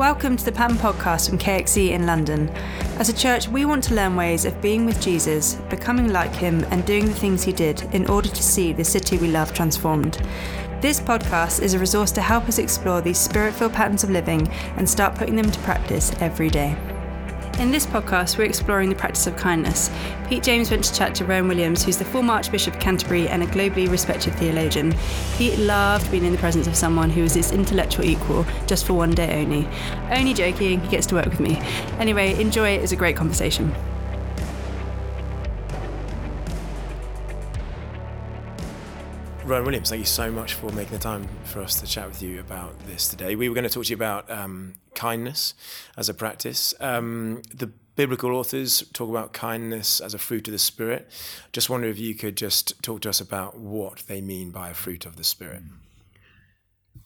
Welcome to the Pattern podcast from KXC in London. As a church, we want to learn ways of being with Jesus, becoming like him, and doing the things he did in order to see the city we love transformed. This podcast is a resource to help us explore these spirit filled patterns of living and start putting them to practice every day. In this podcast, we're exploring the practice of kindness. Pete James went to chat to Rowan Williams, who's the former Archbishop of Canterbury and a globally respected theologian. Pete loved being in the presence of someone who was his intellectual equal, just for one day only. Only joking, he gets to work with me. Anyway, enjoy it, it's a great conversation. Rowan Williams, thank you so much for making the time for us to chat with you about this today. We were going to talk to you about um, kindness as a practice. Um, the biblical authors talk about kindness as a fruit of the Spirit. Just wonder if you could just talk to us about what they mean by a fruit of the Spirit.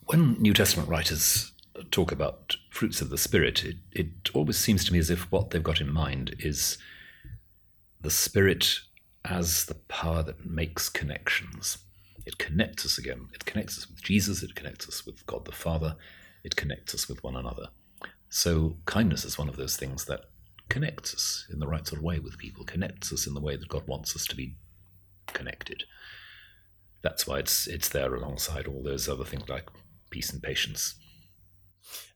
When New Testament writers talk about fruits of the Spirit, it, it always seems to me as if what they've got in mind is the Spirit as the power that makes connections it connects us again. It connects us with Jesus. It connects us with God the Father. It connects us with one another. So kindness is one of those things that connects us in the right sort of way with people, connects us in the way that God wants us to be connected. That's why it's it's there alongside all those other things like peace and patience.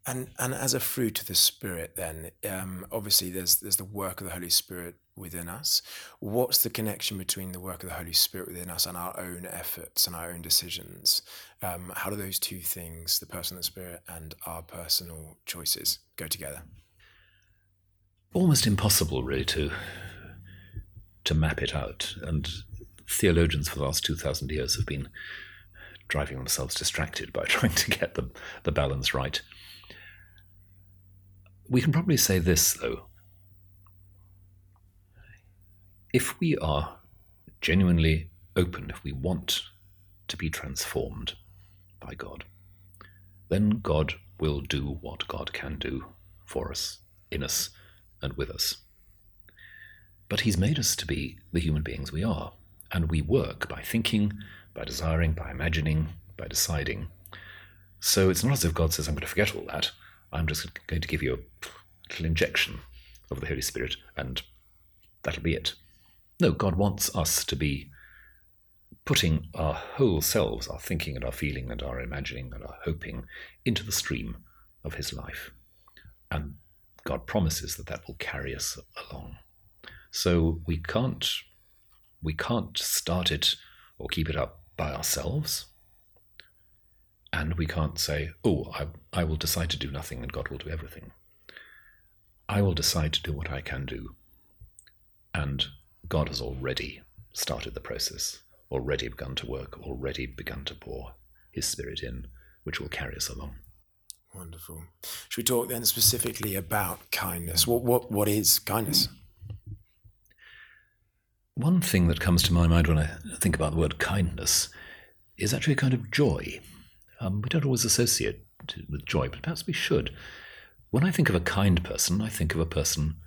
And and as a fruit of the Spirit, then um, obviously there's there's the work of the Holy Spirit within us. What's the connection between the work of the Holy Spirit within us and our own efforts and our own decisions? Um, how do those two things, the person the Spirit and our personal choices, go together? Almost impossible, really, to to map it out. And theologians for the last two thousand years have been driving themselves distracted by trying to get the, the balance right. We can probably say this, though. If we are genuinely open, if we want to be transformed by God, then God will do what God can do for us, in us, and with us. But He's made us to be the human beings we are, and we work by thinking, by desiring, by imagining, by deciding. So it's not as if God says, I'm going to forget all that. I'm just going to give you a little injection of the Holy Spirit, and that'll be it. No, God wants us to be putting our whole selves, our thinking and our feeling and our imagining and our hoping, into the stream of His life. And God promises that that will carry us along. So we can't we can't start it or keep it up by ourselves. And we can't say, oh, I, I will decide to do nothing and God will do everything. I will decide to do what I can do. And God has already started the process, already begun to work, already begun to pour His Spirit in, which will carry us along. Wonderful. Should we talk then specifically about kindness? What what what is kindness? One thing that comes to my mind when I think about the word kindness is actually a kind of joy. Um, we don't always associate it with joy, but perhaps we should. When I think of a kind person, I think of a person,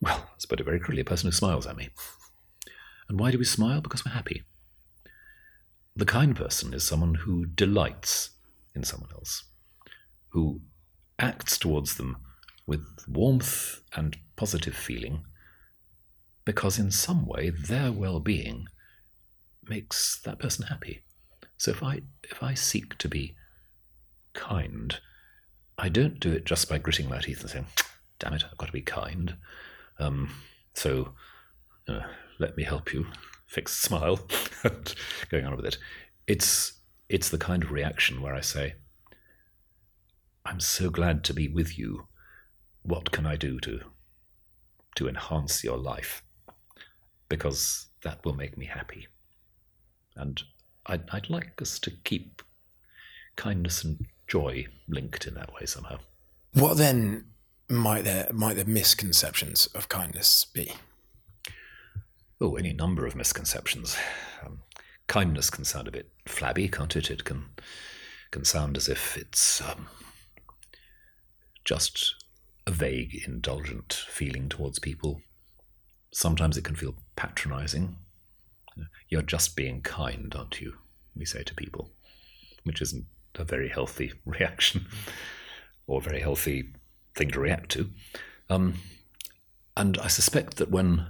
well, let's put it very crudely, a person who smiles at me. And why do we smile? Because we're happy. The kind person is someone who delights in someone else, who acts towards them with warmth and positive feeling, because in some way their well-being makes that person happy. So if I if I seek to be kind, I don't do it just by gritting my teeth and saying, "Damn it, I've got to be kind." Um, so uh, let me help you. Fixed smile, and going on with it. It's it's the kind of reaction where I say, "I'm so glad to be with you. What can I do to to enhance your life?" Because that will make me happy. And I'd, I'd like us to keep kindness and joy linked in that way somehow. What then might there might the misconceptions of kindness be? Oh, any number of misconceptions. Um, kindness can sound a bit flabby, can't it? It can can sound as if it's um, just a vague, indulgent feeling towards people. Sometimes it can feel patronizing. You're just being kind, aren't you? We say to people, which isn't a very healthy reaction. or a very healthy thing to react to. Um, and I suspect that when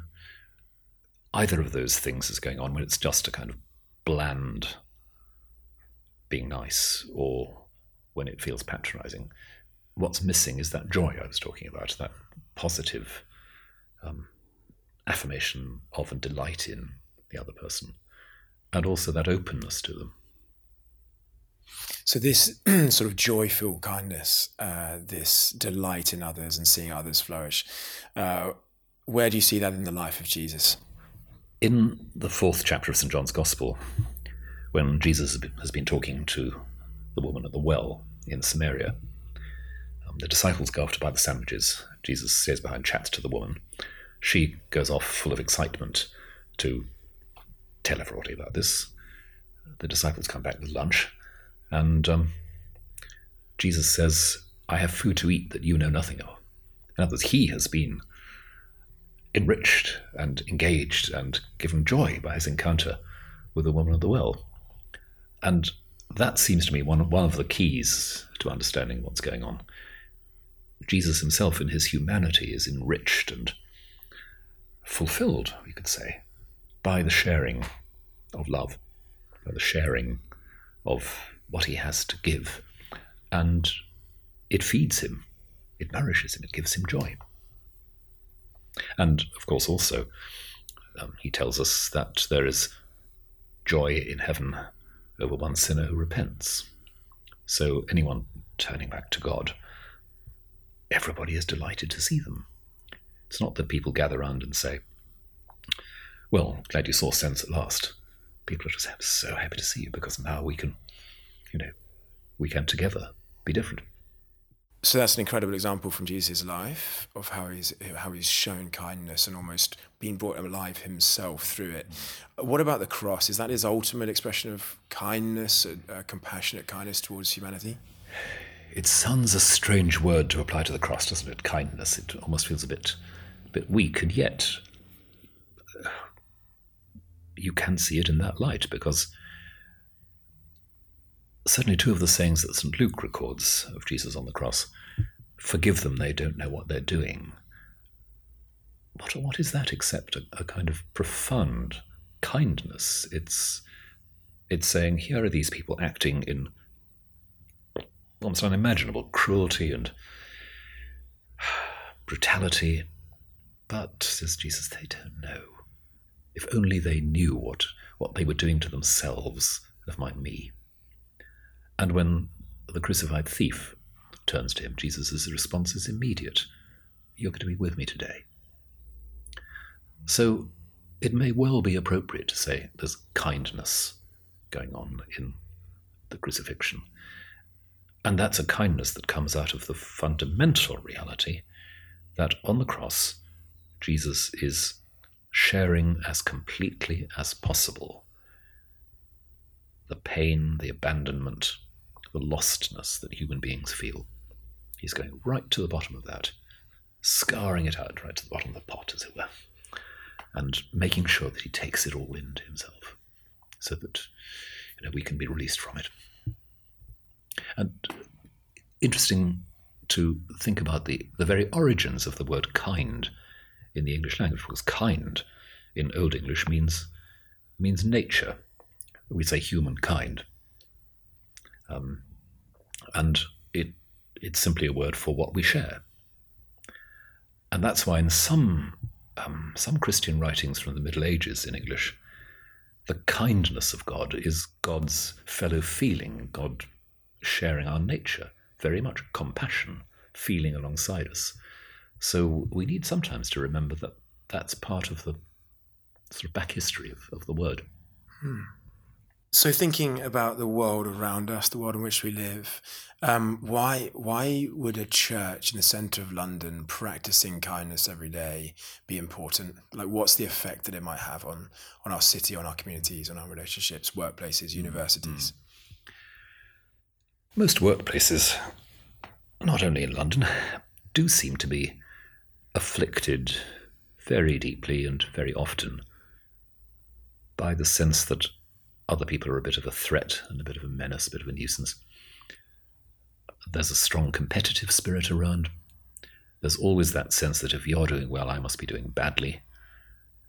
either of those things is going on, when it's just a kind of bland being nice, or when it feels patronizing, what's missing is that joy I was talking about, that positive um, affirmation of and delight in the other person, and also that openness to them. So this sort of joyful kindness, uh, this delight in others and seeing others flourish, uh, where do you see that in the life of Jesus? In the fourth chapter of St. John's Gospel, when Jesus has been talking to the woman at the well in Samaria, um, the disciples go off to buy the sandwiches. Jesus stays behind, chats to the woman. She goes off full of excitement to tell everybody about this. The disciples come back with lunch, and um, Jesus says, I have food to eat that you know nothing of. In other words, he has been enriched and engaged and given joy by his encounter with the woman at the well. And that seems to me one, one of the keys to understanding what's going on. Jesus himself, in his humanity, is enriched and fulfilled, we could say, by the sharing of love, by the sharing of what he has to give. And it feeds him, it nourishes him, it gives him joy. And of course, also, um, he tells us that there is joy in heaven over one sinner who repents. So, anyone turning back to God, everybody is delighted to see them. It's not that people gather round and say, Well, glad you saw sense at last. People are just so happy to see you because now we can, you know, we can together be different. So that's an incredible example from Jesus' life of how he's how he's shown kindness and almost been brought alive himself through it. What about the cross? Is that his ultimate expression of kindness, a, compassionate kindness towards humanity? It sounds a strange word to apply to the cross, doesn't it? Kindness. It almost feels a bit, a bit weak, and yet uh, you can see it in that light because certainly two of the sayings that St. Luke records of Jesus on the cross forgive them, they don't know what they're doing. What, what is that except a, a kind of profound kindness? It's, it's saying, here are these people acting in almost unimaginable cruelty and brutality. But, says Jesus, they don't know. If only they knew what, what they were doing to themselves, never mind me. And when the crucified thief turns to him, Jesus' response is immediate You're going to be with me today. So it may well be appropriate to say there's kindness going on in the crucifixion. And that's a kindness that comes out of the fundamental reality that on the cross, Jesus is sharing as completely as possible the pain, the abandonment, the lostness that human beings feel. He's going right to the bottom of that, scarring it out right to the bottom of the pot, as it were, and making sure that he takes it all into himself so that you know, we can be released from it. And interesting to think about the, the very origins of the word kind in the English language, because kind in Old English means means nature. We say humankind. Um, and it it's simply a word for what we share. And that's why in some um, some Christian writings from the Middle Ages in English, the kindness of God is God's fellow feeling, God sharing our nature, very much compassion, feeling alongside us. So we need sometimes to remember that that's part of the sort of back history of, of the word. Hmm. So, thinking about the world around us, the world in which we live, um, why why would a church in the centre of London practicing kindness every day be important? Like, what's the effect that it might have on on our city, on our communities, on our relationships, workplaces, mm, universities? Mm. Most workplaces, not only in London, do seem to be afflicted very deeply and very often by the sense that other people are a bit of a threat and a bit of a menace, a bit of a nuisance. there's a strong competitive spirit around. There's always that sense that if you're doing well, I must be doing badly.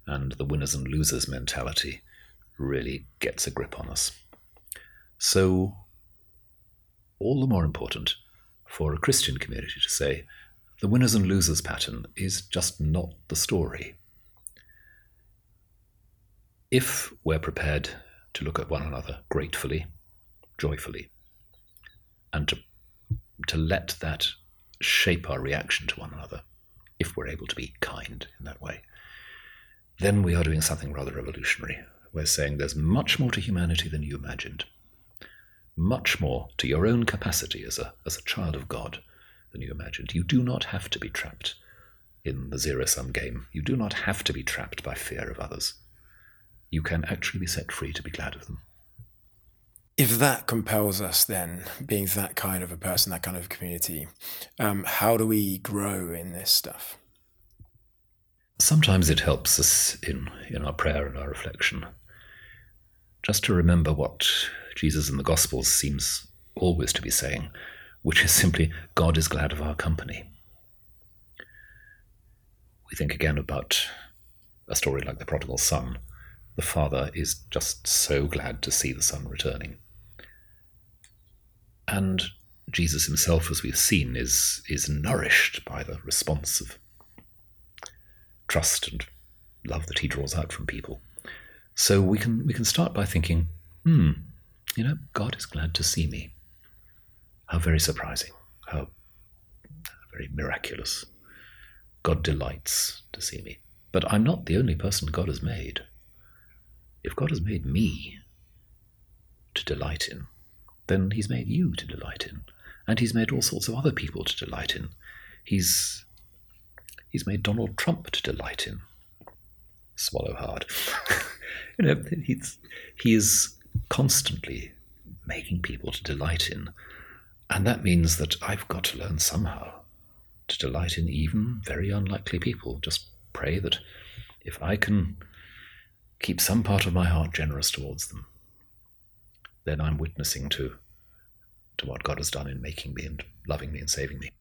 And the winners and losers mentality really gets a grip on us. So, all the more important for a Christian community to say the winners and losers pattern is just not the story. If we're prepared to look at one another gratefully, joyfully, and to, to let that shape our reaction to one another, if we're able to be kind in that way, then we are doing something rather revolutionary. We're saying there's much more to humanity than you imagined, much more to your own capacity as a, as a child of God than you imagined. You do not have to be trapped in the zero sum game. You do not have to be trapped by fear of others. You can actually be set free to be glad of them. If that compels us, then being that kind of a person, that kind of community, um, how do we grow in this stuff? Sometimes it helps us in, in our prayer and our reflection just to remember what Jesus in the Gospels seems always to be saying, which is simply, God is glad of our company. We think again about a story like the prodigal son. The father is just so glad to see the son returning. And Jesus himself, as we've seen, is, is nourished by the response of trust and love that he draws out from people. So we can we can start by thinking, hmm, you know, God is glad to see me. How very surprising. How very miraculous. God delights to see me. But I'm not the only person God has made. If God has made me to delight in, then He's made you to delight in. And He's made all sorts of other people to delight in. He's He's made Donald Trump to delight in. Swallow hard. you know, he's, he is constantly making people to delight in. And that means that I've got to learn somehow to delight in even very unlikely people. Just pray that if I can keep some part of my heart generous towards them, then I'm witnessing to, to what God has done in making me and loving me and saving me.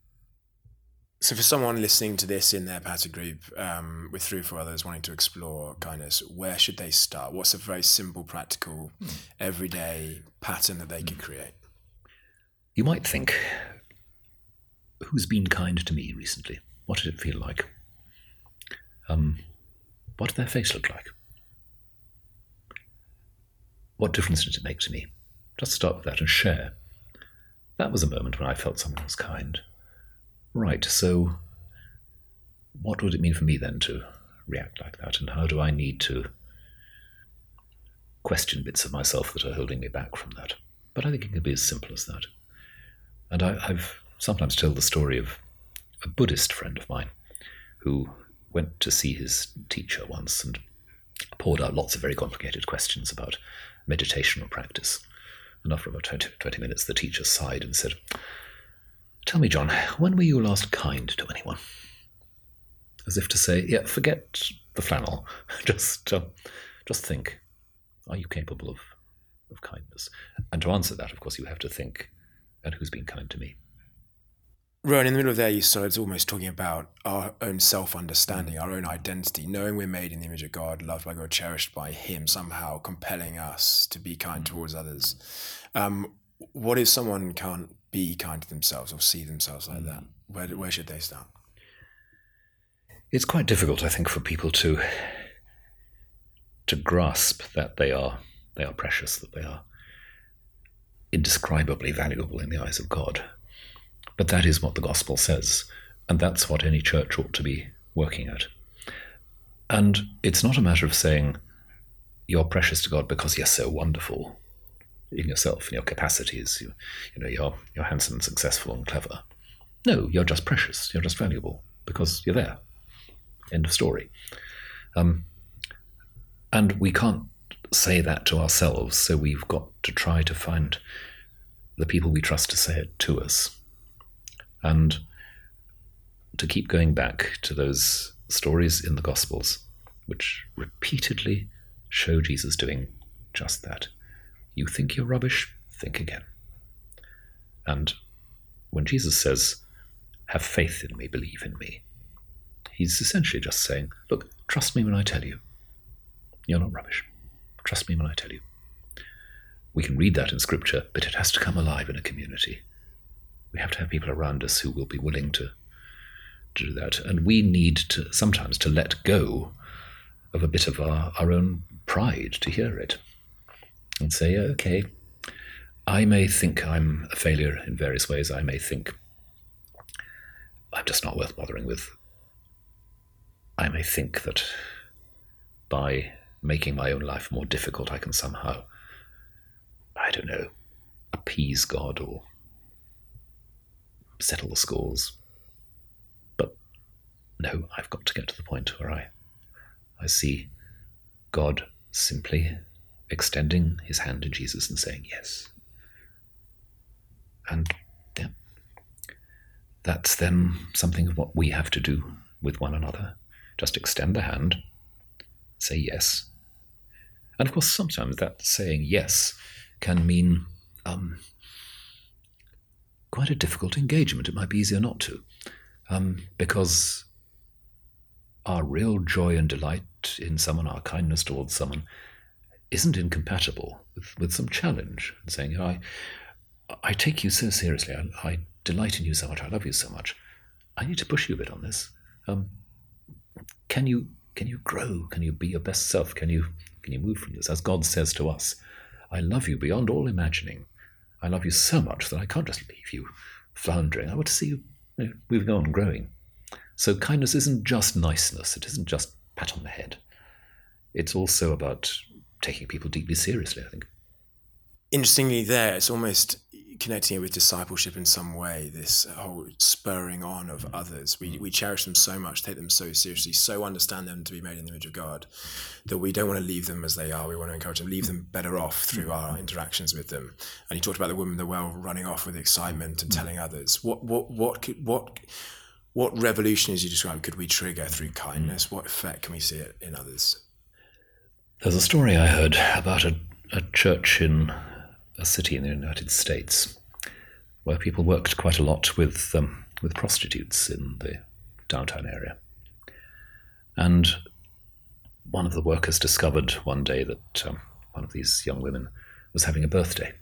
So, for someone listening to this in their pattern group um, with three or four others wanting to explore kindness, where should they start? What's a very simple, practical, mm. everyday pattern that they mm. could create? You might think, who's been kind to me recently? What did it feel like? Um, what did their face look like? What difference did it make to me? Just start with that and share. That was a moment when I felt someone was kind. Right, so what would it mean for me then to react like that? And how do I need to question bits of myself that are holding me back from that? But I think it can be as simple as that. And I, have sometimes told the story of a Buddhist friend of mine who went to see his teacher once and poured out lots of very complicated questions about meditational practice. And after about 20, 20 minutes, the teacher sighed and said, Tell me, John, when were you last kind to anyone? As if to say, yeah, forget the flannel. just, uh, just think, are you capable of, of kindness? And to answer that, of course, you have to think, and who's been kind to me? Rowan, in the middle of there, you started almost talking about our own self understanding, our own identity, knowing we're made in the image of God, loved by God, cherished by Him, somehow compelling us to be kind mm-hmm. towards others. Um, what if someone can't be kind to themselves or see themselves like that? Where, where should they start? It's quite difficult, I think, for people to to grasp that they are they are precious, that they are indescribably valuable in the eyes of God. But that is what the gospel says, and that's what any church ought to be working at. And it's not a matter of saying you're precious to God because you're so wonderful, in yourself, in your capacities. You, you know, you're you're handsome, and successful, and clever. No, you're just precious. You're just valuable because you're there. End of story. Um, and we can't say that to ourselves, so we've got to try to find the people we trust to say it to us. And to keep going back to those stories in the Gospels, which repeatedly show Jesus doing just that. You think you're rubbish? Think again. And when Jesus says, Have faith in me, believe in me, he's essentially just saying, Look, trust me when I tell you. You're not rubbish. Trust me when I tell you. We can read that in Scripture, but it has to come alive in a community. We have to have people around us who will be willing to, to do that. And we need to sometimes to let go of a bit of our, our own pride to hear it and say, okay, I may think I'm a failure in various ways. I may think I'm just not worth bothering with. I may think that by making my own life more difficult, I can somehow, I don't know, appease God or settle the scores. But no, I've got to get to the point where I, I see God simply extending his hand to Jesus and saying yes. And yeah, that's then something of what we have to do with one another. Just extend the hand, say yes. And of course, sometimes that saying yes can mean um, quite a difficult engagement. It might be easier not to, um, because our real joy and delight in someone, our kindness towards someone, isn't incompatible with, with some challenge and saying, you know, I, I take you so seriously. I, I, delight in you so much. I love you so much. I need to push you a bit on this. Um, can you can you grow? Can you be your best self? Can you can you move from this? As God says to us, I love you beyond all imagining. I love you so much that I can't just leave you floundering. I want to see you, you know, moving on, growing. So kindness isn't just niceness. It isn't just pat on the head. It's also about taking people deeply seriously, I think. Interestingly, there, it's almost connecting it with discipleship in some way, this whole spurring on of others. We, mm. we cherish them so much, take them so seriously, so understand them to be made in the image of God, that we don't want to leave them as they are. We want to encourage them, leave them better off through mm. our interactions with them. And you talked about the woman, the well, running off with excitement and mm. telling others. What, what, what, could, what, what revolution, as you described, could we trigger through kindness? What effect can we see it in others? There's a story I heard about a, a church in a city in the United States where people worked quite a lot with um, with prostitutes in the downtown area. And one of the workers discovered one day that um, one of these young women was having a birthday,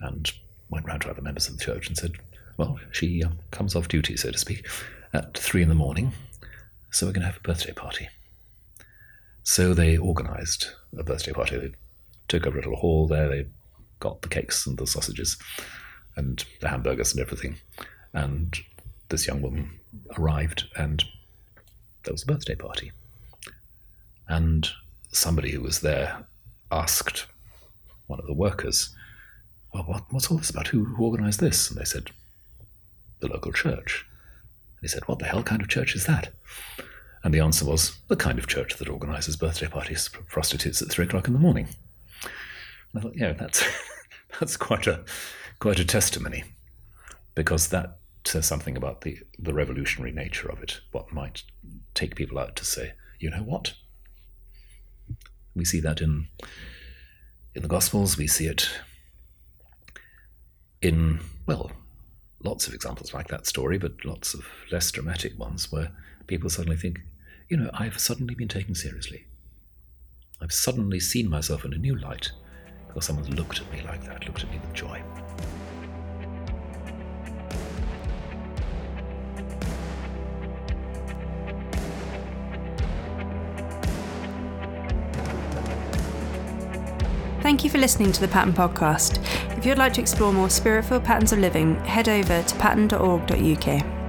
and went round to other members of the church and said, "Well, she uh, comes off duty, so to speak, at three in the morning, so we're going to have a birthday party." So they organised a birthday party. They took over a little hall there. They got the cakes and the sausages and the hamburgers and everything. And this young woman arrived, and there was a birthday party. And somebody who was there asked one of the workers, Well, what, what's all this about? Who, who organised this? And they said, The local church. And he said, What the hell kind of church is that? And the answer was the kind of church that organises birthday parties for prostitutes at three o'clock in the morning. And I thought, yeah, that's that's quite a quite a testimony, because that says something about the the revolutionary nature of it. What might take people out to say, you know what? We see that in in the Gospels. We see it in well, lots of examples like that story, but lots of less dramatic ones where people suddenly think, you know, I've suddenly been taken seriously. I've suddenly seen myself in a new light because someone's looked at me like that, looked at me with joy. Thank you for listening to the Pattern Podcast. If you'd like to explore more spirit filled patterns of living, head over to pattern.org.uk.